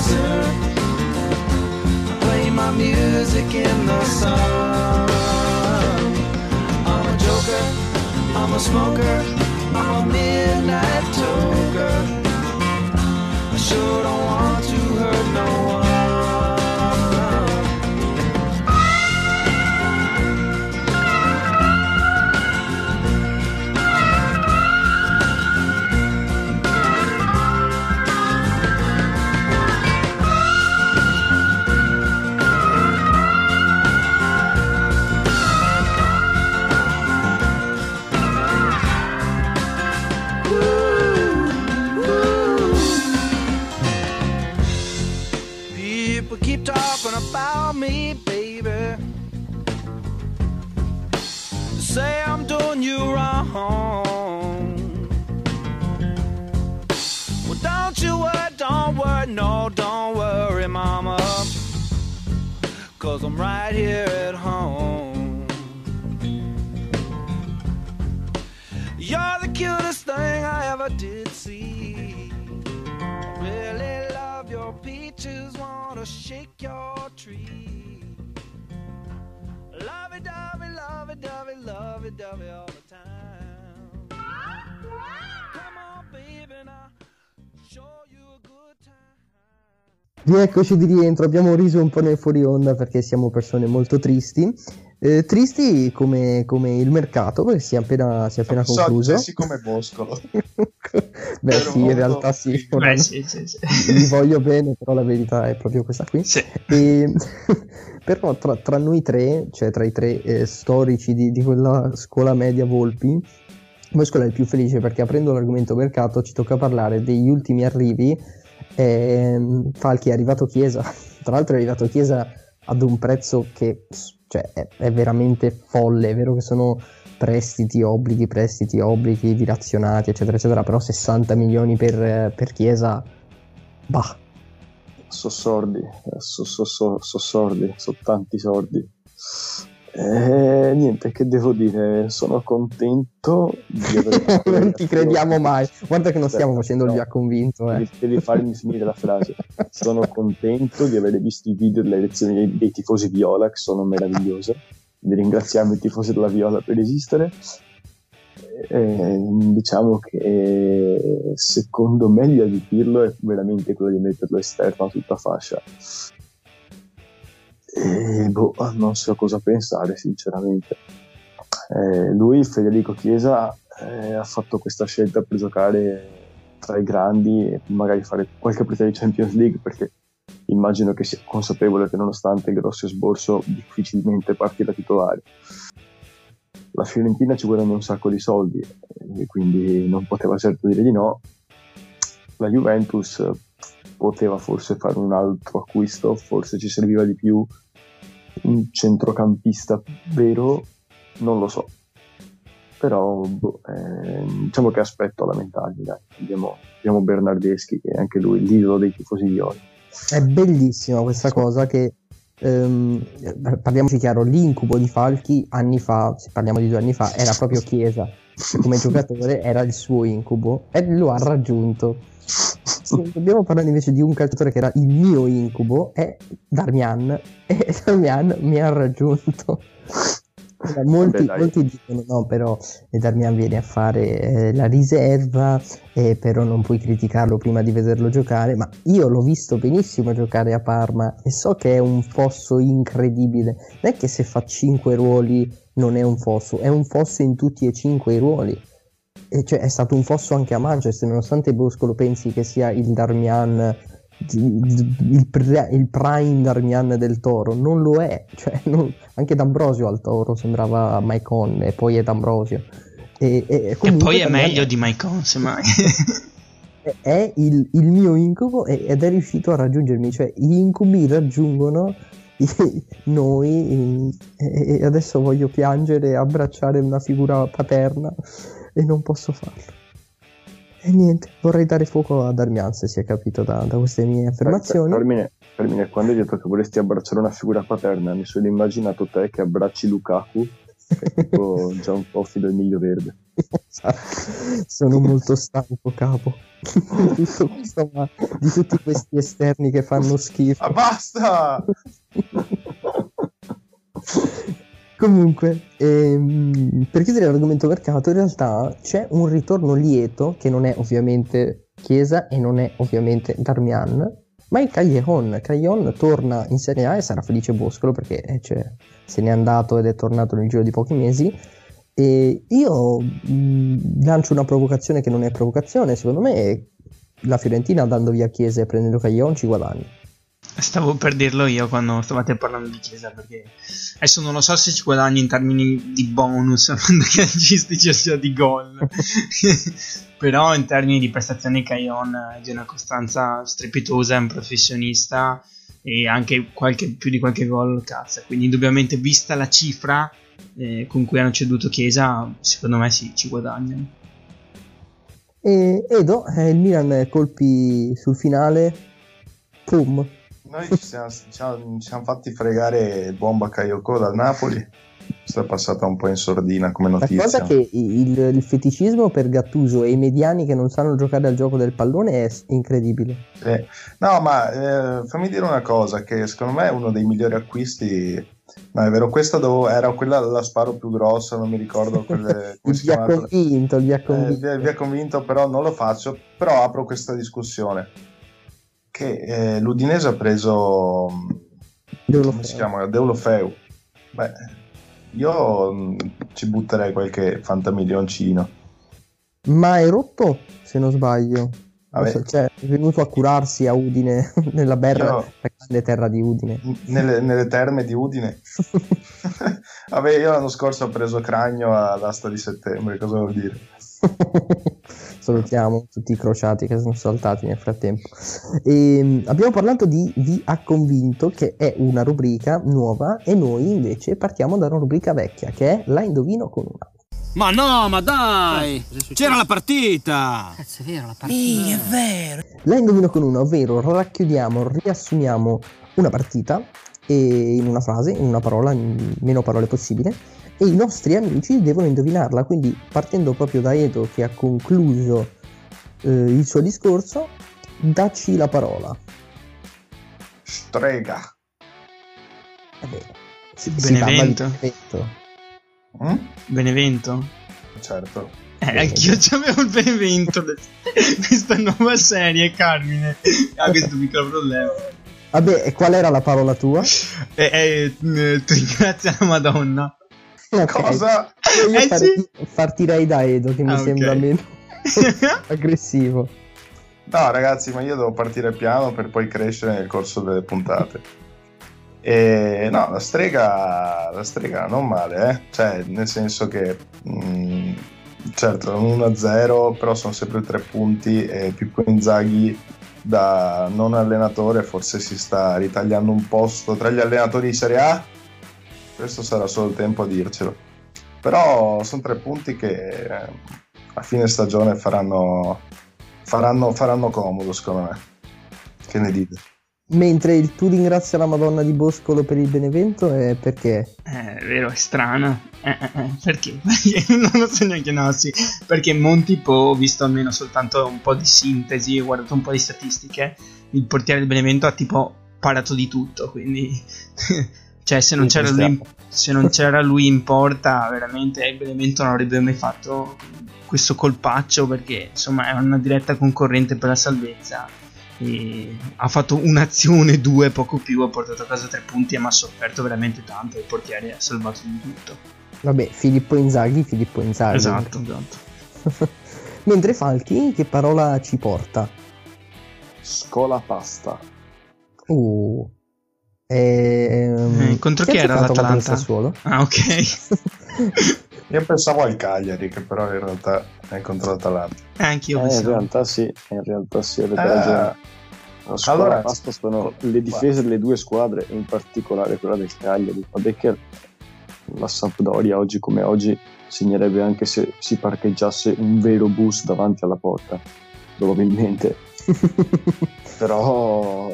I'm a play my music in the sun. I'm a joker, I'm a smoker, I'm a midnight toker. I sure don't want to hurt no one. I'm right here at home. You're the cutest thing I ever did see. Really love your peaches, wanna shake your tree. Love it, dovey, love it, dovey, love it, dovey all the time. Come on, baby, now Rieccoci di rientro, abbiamo riso un po' nel fuori onda perché siamo persone molto tristi. Eh, tristi come, come il mercato perché si è appena, si è appena concluso. Sì, come Boscolo. Beh Ero sì, in realtà sì, Beh, sì, sì, sì. li voglio bene, però la verità è proprio questa qui. Sì. E, però tra, tra noi tre, cioè tra i tre eh, storici di, di quella scuola media Volpi, Boscolo è il più felice perché aprendo l'argomento mercato ci tocca parlare degli ultimi arrivi. Ehm, Falchi è arrivato Chiesa, tra l'altro è arrivato Chiesa ad un prezzo che cioè, è, è veramente folle, è vero che sono prestiti, obblighi, prestiti, obblighi dilazionati, eccetera, eccetera, però 60 milioni per, per Chiesa, bah, So sordi, eh, so, so, so, so sordi, so tanti sordi. Eh, niente, che devo dire? Sono contento di aver non ti crediamo mai. Guarda che non stiamo facendo il no. via convinto. Eh. Devi, farmi finire la frase. Sono contento di aver visto i video delle elezioni dei, tifosi viola, che sono meravigliose. Vi ringraziamo i tifosi della viola per esistere. Eh, diciamo che secondo me l'idea di Pirlo è veramente quello di metterlo esterno a tutta fascia. E boh, non so cosa pensare, sinceramente. Eh, lui, Federico Chiesa, eh, ha fatto questa scelta per giocare tra i grandi e magari fare qualche partita di Champions League perché immagino che sia consapevole che nonostante il grosso esborso difficilmente partirà titolare. La Fiorentina ci guadagna un sacco di soldi e quindi non poteva certo dire di no. La Juventus poteva forse fare un altro acquisto, forse ci serviva di più un centrocampista vero, non lo so. Però boh, eh, diciamo che aspetto a lamentarmi. Dai. Abbiamo, abbiamo Bernardeschi, che è anche lui l'idolo dei tifosi violi. È bellissima questa cosa che ehm, parliamoci chiaro, l'incubo di Falchi anni fa, se parliamo di due anni fa, era proprio Chiesa. Come giocatore era il suo incubo e lo ha raggiunto. Se dobbiamo parlare invece di un calciatore che era il mio incubo, è Darmian. E Darmian mi ha raggiunto. molti, Vabbè, molti dicono no, però Darmian viene a fare eh, la riserva, eh, però non puoi criticarlo prima di vederlo giocare, ma io l'ho visto benissimo giocare a Parma e so che è un fosso incredibile. Non è che se fa 5 ruoli non è un fosso, è un fosso in tutti e 5 i ruoli. Cioè, è stato un fosso anche a Manchester, nonostante Boscolo pensi che sia il Darmian il, il, prime Darmian del Toro. Non lo è cioè, non- anche D'Ambrosio al Toro sembrava Maicon e poi è D'Ambrosio. E, e- e poi è Darmian meglio di Maicon, semmai. è- è il, il mio incubo ed è riuscito a raggiungermi cioè gli incubi raggiungono noi e adesso voglio piangere e abbracciare una figura paterna e non posso farlo e niente vorrei dare fuoco a Darmian se si è capito da, da queste mie affermazioni Termine, Termine, quando hai detto che vorresti abbracciare una figura paterna, mi sono immaginato te che abbracci Lukaku, che è tipo già un po' filo del miglio verde. Sono molto stanco, capo. Di questo, ma di tutti questi esterni che fanno schifo. Ah, basta! Comunque, ehm, per chiudere l'argomento mercato, in realtà c'è un ritorno lieto che non è ovviamente Chiesa e non è ovviamente Darmian, ma è Callejon. Callejon torna in Serie A e sarà felice Boscolo perché eh, cioè, se n'è andato ed è tornato nel giro di pochi mesi. E io mh, lancio una provocazione che non è provocazione, secondo me la Fiorentina andando via Chiesa e prendendo Callejon ci guadagna. Stavo per dirlo io quando stavate parlando di Chiesa perché adesso non lo so se ci guadagni in termini di bonus calcistici ossia di gol. Però in termini di prestazioni Caillon è di una costanza strepitosa è un professionista e anche qualche, più di qualche gol cazza. Quindi indubbiamente vista la cifra eh, con cui hanno ceduto Chiesa secondo me sì, ci guadagnano. E Edo, eh, il Milan colpi sul finale, pum, Noi ci siamo, ci siamo- ci siamo fatti fregare il buon Bakayoko dal Napoli. Questa è passata un po' in sordina come La notizia. cosa che il, il feticismo per Gattuso e i mediani che non sanno giocare al gioco del pallone è incredibile. Sì. No, ma eh, fammi dire una cosa, che secondo me è uno dei migliori acquisti. No, è vero, questa dovevo- era quella la sparo più grossa, non mi ricordo quelle, si Vi ha convinto, vi ha Eh, convinto. vi, vi ha convinto, però non lo faccio. Però apro questa discussione. Che eh, l'Udinese ha preso. Deulofeu. come si chiama? Deulofeu. Beh, io mh, ci butterei qualche fantamilioncino. Ma è rotto, se non sbaglio. So, cioè, è venuto a curarsi a Udine, nella berra, Io- la grande terra di Udine. Nelle, nelle terme di Udine. Vabbè, io l'anno scorso ho preso Cragno all'asta di settembre, cosa vuol dire? Salutiamo tutti i crociati che sono saltati nel frattempo. E, abbiamo parlato di Vi ha convinto, che è una rubrica nuova, e noi invece partiamo da una rubrica vecchia, che è La indovino con una. Ma no, ma dai! C'era la partita! Cazzo, è vero la partita. La indovino con una, ovvero racchiudiamo, riassumiamo una partita e in una frase, in una parola, in meno parole possibile, e i nostri amici devono indovinarla. Quindi, partendo proprio da Edo che ha concluso eh, il suo discorso, dacci la parola. Strega. Vabbè, si, si Benevento. Benevento. Mm? Benevento Certo. Eh, anch'io c'avevo il Benevento questa nuova serie Carmine ha questo piccolo problema Vabbè, e qual era la parola tua? e, e, eh, ti ringrazio la Madonna Ok. Cosa? Io Eh, farei- sì. partirei da Edo che mi Ah, ok. sembra meno aggressivo. No, ragazzi, ma io devo partire piano per poi crescere nel corso delle puntate. E no, la strega, la strega non male, eh? Cioè, nel senso che, mm, certo, è un 1-0, però sono sempre tre punti e Pippo Inzaghi da non allenatore forse si sta ritagliando un posto tra gli allenatori di Serie A. Questo sarà solo il tempo a dircelo. Però sono tre punti che eh, a fine stagione faranno, faranno, faranno comodo, secondo me. Che ne dite? Mentre il tu ringrazia la Madonna di Boscolo per il Benevento è perché? Eh, è vero è strana Eh, eh, eh, perché? Perché non lo so neanche no sì perché Montipo ho visto almeno soltanto un po' di sintesi ho guardato un po' di statistiche il portiere del Benevento ha tipo parato di tutto quindi Cioè, se non, Sì, c'era lui, se non c'era lui in porta, veramente Benevento non avrebbe mai fatto questo colpaccio perché insomma è una diretta concorrente per la salvezza. E ha fatto un'azione, due, poco più, ha portato a casa tre punti, ma ha sofferto veramente tanto. Il portiere ha salvato di tutto. Vabbè, Filippo Inzaghi, Filippo Inzaghi. Esatto, esatto. Mentre Falchi, che parola ci porta? Scola pasta. Uh. Ehm, Eh, contro chi era l'Atalanta? Sassuolo? Ah, ok. Io pensavo al Cagliari, che però in realtà è contro l'Atalanta. Eh, Anch'io Eh, in pensavo. realtà sì, in realtà sì, avete Eh, ragione. Squadra allora- pasta sono le difese delle due squadre, in particolare quella del Cagliari. Vabbè che la Sampdoria oggi come oggi segnerebbe anche se si parcheggiasse un vero bus davanti alla porta, probabilmente. Però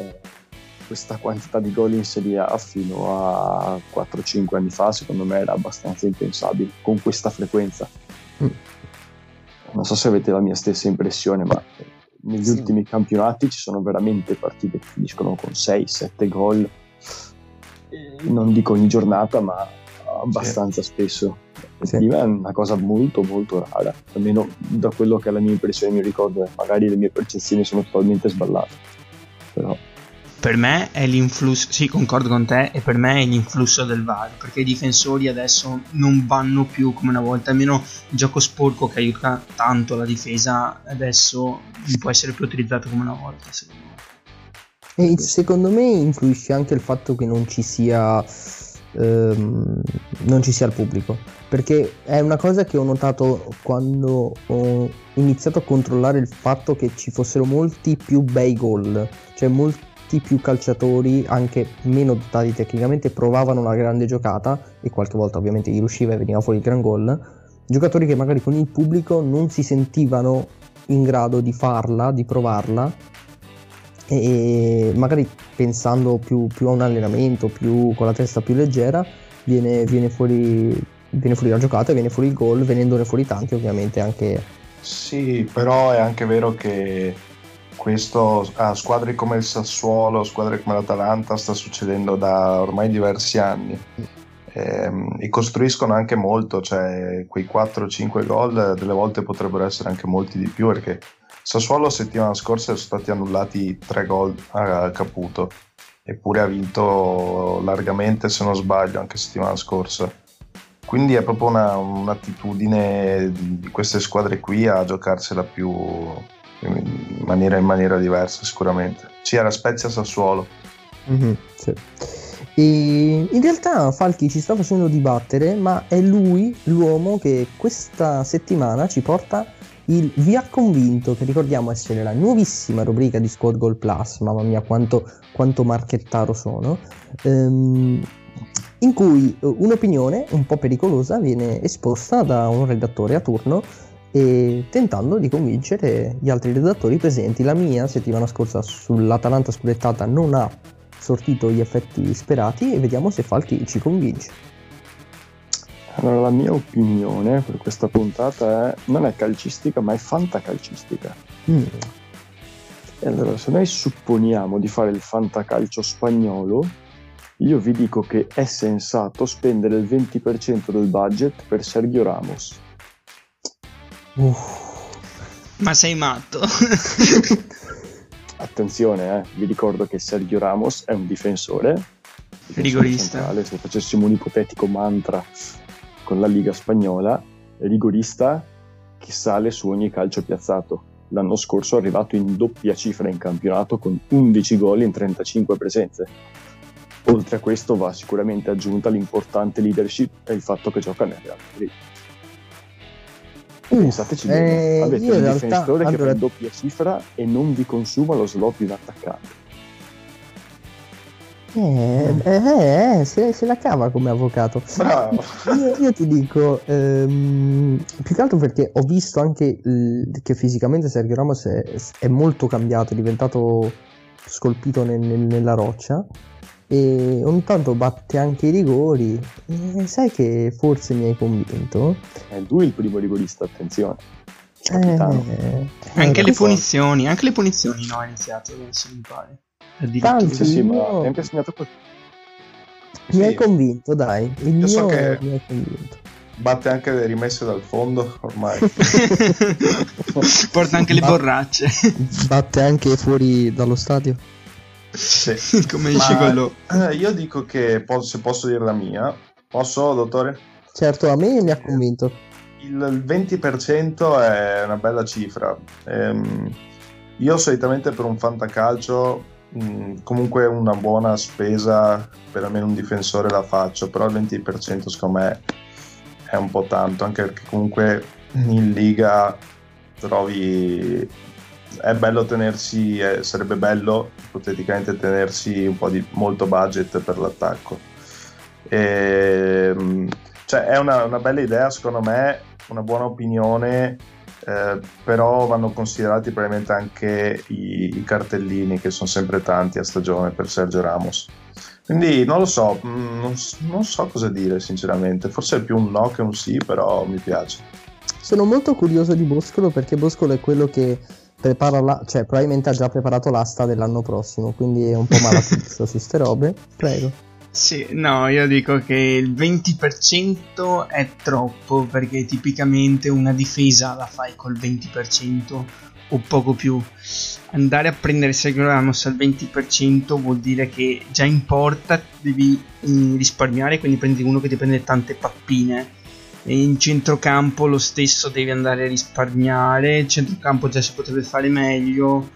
questa quantità di gol in Serie A fino a 4-5 anni fa secondo me era abbastanza impensabile, con questa frequenza. Mm. Non so se avete la mia stessa impressione, ma negli Sì. ultimi campionati ci sono veramente partite che finiscono con 6-7 gol, non dico ogni giornata, ma abbastanza spesso. E Sì. È una cosa molto molto rara, almeno da quello che è la mia impressione mi ricordo, magari le mie percezioni sono totalmente sballate. Però Per me è l'influsso, sì, concordo con te, e per me è l'influsso del VAR, perché i difensori adesso non vanno più come una volta, almeno il gioco sporco che aiuta tanto la difesa adesso non può essere più utilizzato come una volta, secondo me. E secondo me influisce anche il fatto che non ci sia ehm, non ci sia il pubblico perché è una cosa che ho notato quando ho iniziato a controllare il fatto che ci fossero molti più bei gol cioè molti più calciatori anche meno dotati tecnicamente provavano una grande giocata e qualche volta ovviamente gli riusciva e veniva fuori il gran gol. Giocatori che magari con il pubblico non si sentivano in grado di farla di provarla e magari pensando più, più a un allenamento, più con la testa più leggera, viene, viene fuori, viene fuori la giocata, viene fuori il gol, venendone fuori tanti ovviamente anche... Sì, però è anche vero che questo a squadre come il Sassuolo, squadre come l'Atalanta sta succedendo da ormai diversi anni. Ehm, e costruiscono anche molto, cioè quei 4-5 gol delle volte potrebbero essere anche molti di più perché Sassuolo settimana scorsa sono stati annullati 3 gol a Caputo eppure ha vinto largamente se non sbaglio anche settimana scorsa quindi è proprio una- un'attitudine di di queste squadre qui a giocarsela più in maniera, in maniera diversa sicuramente sia la Spezia Sassuolo Mhm, sì. E in realtà Falchi ci sta facendo dibattere, ma è lui l'uomo che questa settimana ci porta il Vi ha convinto, che ricordiamo essere la nuovissima rubrica di Squad Goal Plus, mamma mia quanto, quanto marchettaro sono, ehm, in cui eh, un'opinione un po' pericolosa viene esposta da un redattore a turno e tentando di convincere gli altri redattori presenti. La mia settimana scorsa sull'Atalanta scudettata non ha sortito gli effetti sperati e vediamo se Falchi ci convince. Allora, la mia opinione per questa puntata è, non è calcistica, ma è fantacalcistica. Mm. E allora, se noi supponiamo di fare il fantacalcio spagnolo, io vi dico che è sensato spendere il 20% del budget per Sergio Ramos. Uff. Ma sei matto? Attenzione, eh, vi ricordo che Sergio Ramos è un difensore, difensore Rigorista. centrale, se facessimo un ipotetico mantra con la Liga Spagnola, rigorista che sale su ogni calcio piazzato. L'anno scorso è arrivato in doppia cifra in campionato con 11 gol in 35 presenze. Oltre a questo va sicuramente aggiunta l'importante leadership e il fatto che gioca nel Real Madrid. Pensateci eh, bene, avete io un realtà- difensore che allora- fa in doppia cifra e non vi consuma lo slot di un attaccante. Eh, eh, eh, se, se la cava come avvocato. bravo Io, io ti dico, ehm, più che altro perché ho visto anche il- che fisicamente Sergio Ramos è, è molto cambiato, è diventato scolpito nel- nel- nella roccia e ogni tanto batte anche i rigori. E sai che forse mi hai convinto? È lui il primo rigorista, attenzione. Eh, eh, anche le punizioni, anche le punizioni no, ha iniziato adesso mi pare. Tanti. Sì, ma ha anche segnato quel- Mi hai Sì. convinto, dai. Il Io so che- mi hai convinto. Batte anche le rimesse dal fondo ormai. Porta anche le borracce. Batte anche fuori dallo stadio. Sì. Come Ma- dice quello. Eh, io dico che po- se posso dire la mia, posso, dottore? Certo, a me mi ha convinto. Il il 20% è una bella cifra. Ehm, io solitamente per un fantacalcio mh, comunque una buona spesa per almeno un difensore la faccio, però il 20% secondo me è un po' tanto, anche perché comunque in Liga trovi... È bello tenersi, eh, sarebbe bello ipoteticamente tenersi un po' di molto budget per l'attacco. Ehm, cioè è una, una bella idea secondo me, una buona opinione, eh, però vanno considerati probabilmente anche i, i cartellini che sono sempre tanti a stagione per Sergio Ramos. Quindi non lo so, mm, non, non so cosa dire sinceramente, forse è più un no che un sì, però mi piace. Sono molto curioso di Boscolo perché Boscolo è quello che prepara la... cioè probabilmente ha già preparato l'asta dell'anno prossimo, quindi è un po' malatizio su ste robe. Prego. Sì, no, io dico che il 20% è troppo perché tipicamente una difesa la fai col 20% o poco più. Andare a prendere Sergio Ramos al 20% vuol dire che già in porta devi mm, risparmiare, quindi prendi uno che ti prende tante pappine. In centrocampo lo stesso devi andare a risparmiare, il centrocampo già si potrebbe fare meglio.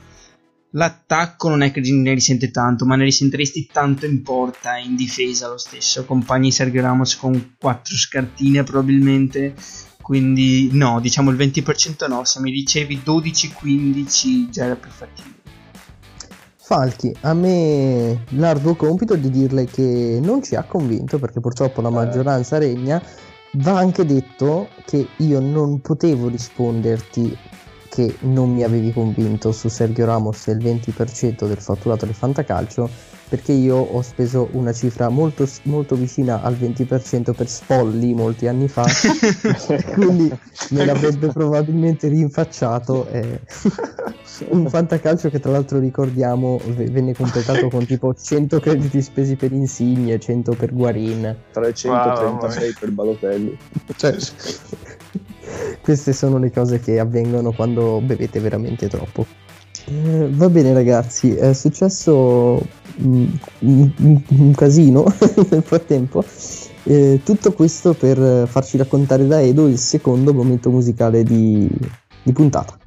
L'attacco non è che ne risente tanto, ma ne risentiresti tanto in porta e in difesa lo stesso. Compagni Sergio Ramos con 4 scartine probabilmente. Quindi no, diciamo il 20% no. Se mi dicevi 12-15 già era più fattibile. Falchi, a me l'arduo compito di dirle che non ci ha convinto perché purtroppo la maggioranza regna. Va anche detto che io non potevo risponderti che non mi avevi convinto su Sergio Ramos e il 20% del fatturato del fantacalcio perché io ho speso una cifra molto, molto vicina al 20% per Spolli molti anni fa quindi me l'avrebbe probabilmente rinfacciato eh. un fantacalcio che tra l'altro ricordiamo v- venne completato con tipo 100 crediti spesi per Insigne 100 per Guarin 336 per Balotelli. cioè, queste sono le cose che avvengono quando bevete veramente troppo. Eh, va bene ragazzi è successo mm, un, un- un casino nel frattempo. Eh, tutto questo per farci raccontare da Edo il secondo momento musicale di, di puntata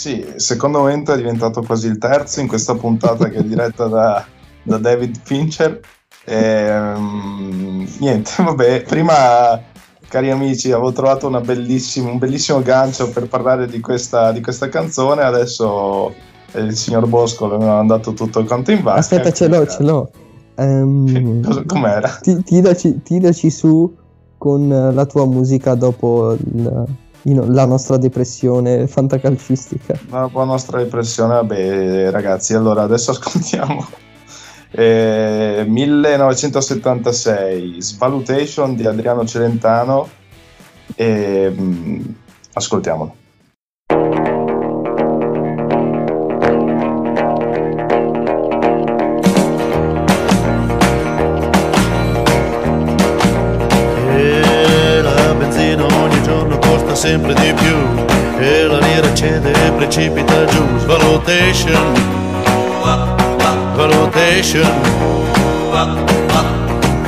Sì, secondo momento è diventato quasi il terzo in questa puntata che è diretta da, da David Fincher. Ehm, niente, vabbè, prima, cari amici, avevo trovato un bellissimo gancio per parlare di questa, di questa canzone, adesso eh, il signor Bosco mi ha mandato tutto conto in vasca. aspetta ce l'ho ce l'ho Cosa- com'era? ti- tiraci, tiraci su con la tua musica dopo il- la nostra depressione fantacalcistica. La nostra depressione, vabbè, ragazzi, allora adesso ascoltiamo. Eh, 1976 Svalutation di Adriano Celentano. E mm, ascoltiamolo.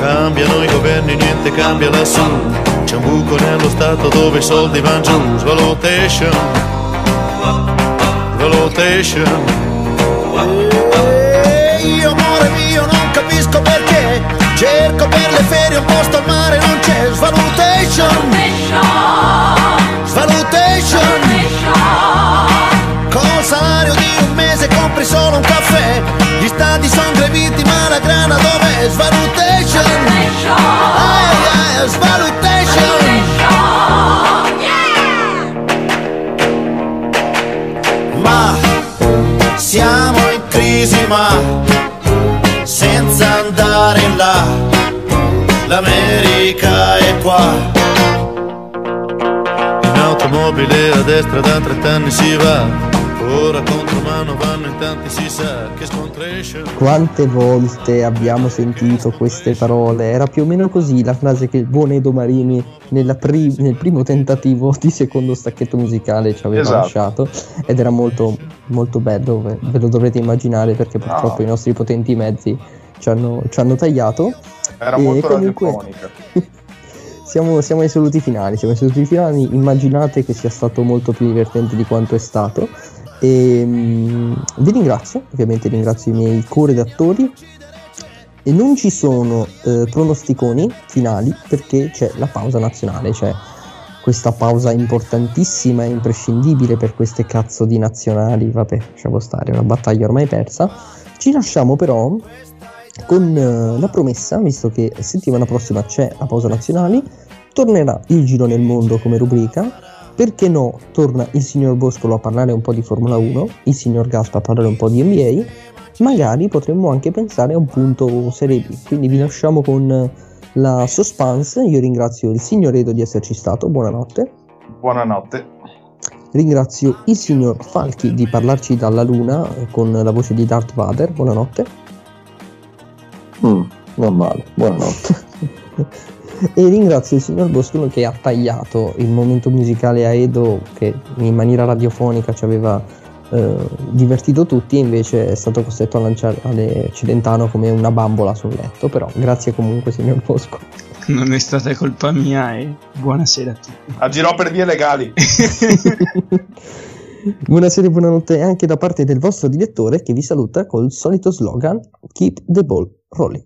Cambiano i governi, niente cambia lassù C'è un buco nello stato dove i soldi vanno giù Svalutation. Svalutation. E io amore mio non capisco perché. Cerco per le ferie un posto al mare non c'è. Svalutation. Svalutation. Con il salario di un mese compri solo un caffè Gli stadi sono greviti ma la grana dov'è? Svalutation. Ai, ai, Svalutation. Ma siamo in crisi ma senza andare in là l'America è qua. In automobile a destra da 30 anni si va ora contro mano vanno in tanti si sa che scontration Quante volte abbiamo sentito queste parole? Era più o meno così la frase che il buon Edo Marini nella pri- nel primo tentativo di secondo stacchetto musicale ci aveva Esatto. lasciato ed era molto, molto bello, ve ve lo dovrete immaginare perché purtroppo No. i nostri potenti mezzi ci hanno, ci hanno tagliato. Era E molto comunque- radiofonica. Siamo, siamo ai saluti finali, siamo ai saluti finali, immaginate che sia stato molto più divertente di quanto è stato. E, mm, vi ringrazio, ovviamente ringrazio i miei co-redattori. E non ci sono eh, pronosticoni finali perché c'è la pausa nazionale, c'è questa pausa importantissima e imprescindibile per queste cazzo di nazionali. Vabbè, lasciamo stare, una battaglia ormai persa. Ci lasciamo però con eh, la promessa, visto che settimana prossima c'è la pausa nazionali, tornerà il giro nel mondo come rubrica. Perché no? Torna il signor Boscolo a parlare un po' di Formula 1, il signor Gaspa a parlare un po' di NBA. Magari potremmo anche pensare a un punto Serie B. Quindi vi lasciamo con la suspense. Io ringrazio il signor Edo di esserci stato. Buonanotte. Buonanotte. Ringrazio il signor Falchi di parlarci dalla luna eh, con la voce di Darth Vader. Buonanotte. Mm, non male, buonanotte. E ringrazio il signor Boscolo che ha tagliato il momento musicale a Edo che in maniera radiofonica ci aveva eh, divertito tutti e invece è stato costretto a lanciare alle Celentano come una bambola sul letto. Però grazie comunque signor Bosco. Non è stata colpa mia e buonasera a tutti. Aggirò per vie legali. Buonasera e buonanotte anche da parte del vostro direttore che vi saluta col solito slogan Keep the ball rolling.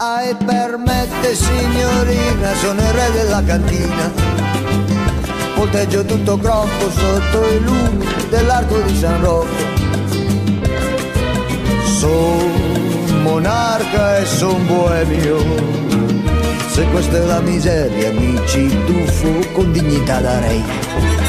Ai permette signorina, sono il re della cantina. Volteggio tutto crocco sotto i lumi dell'arco di San Rocco. Son monarca e son boemio. Se questa è la miseria, mi ci tuffo con dignità da re.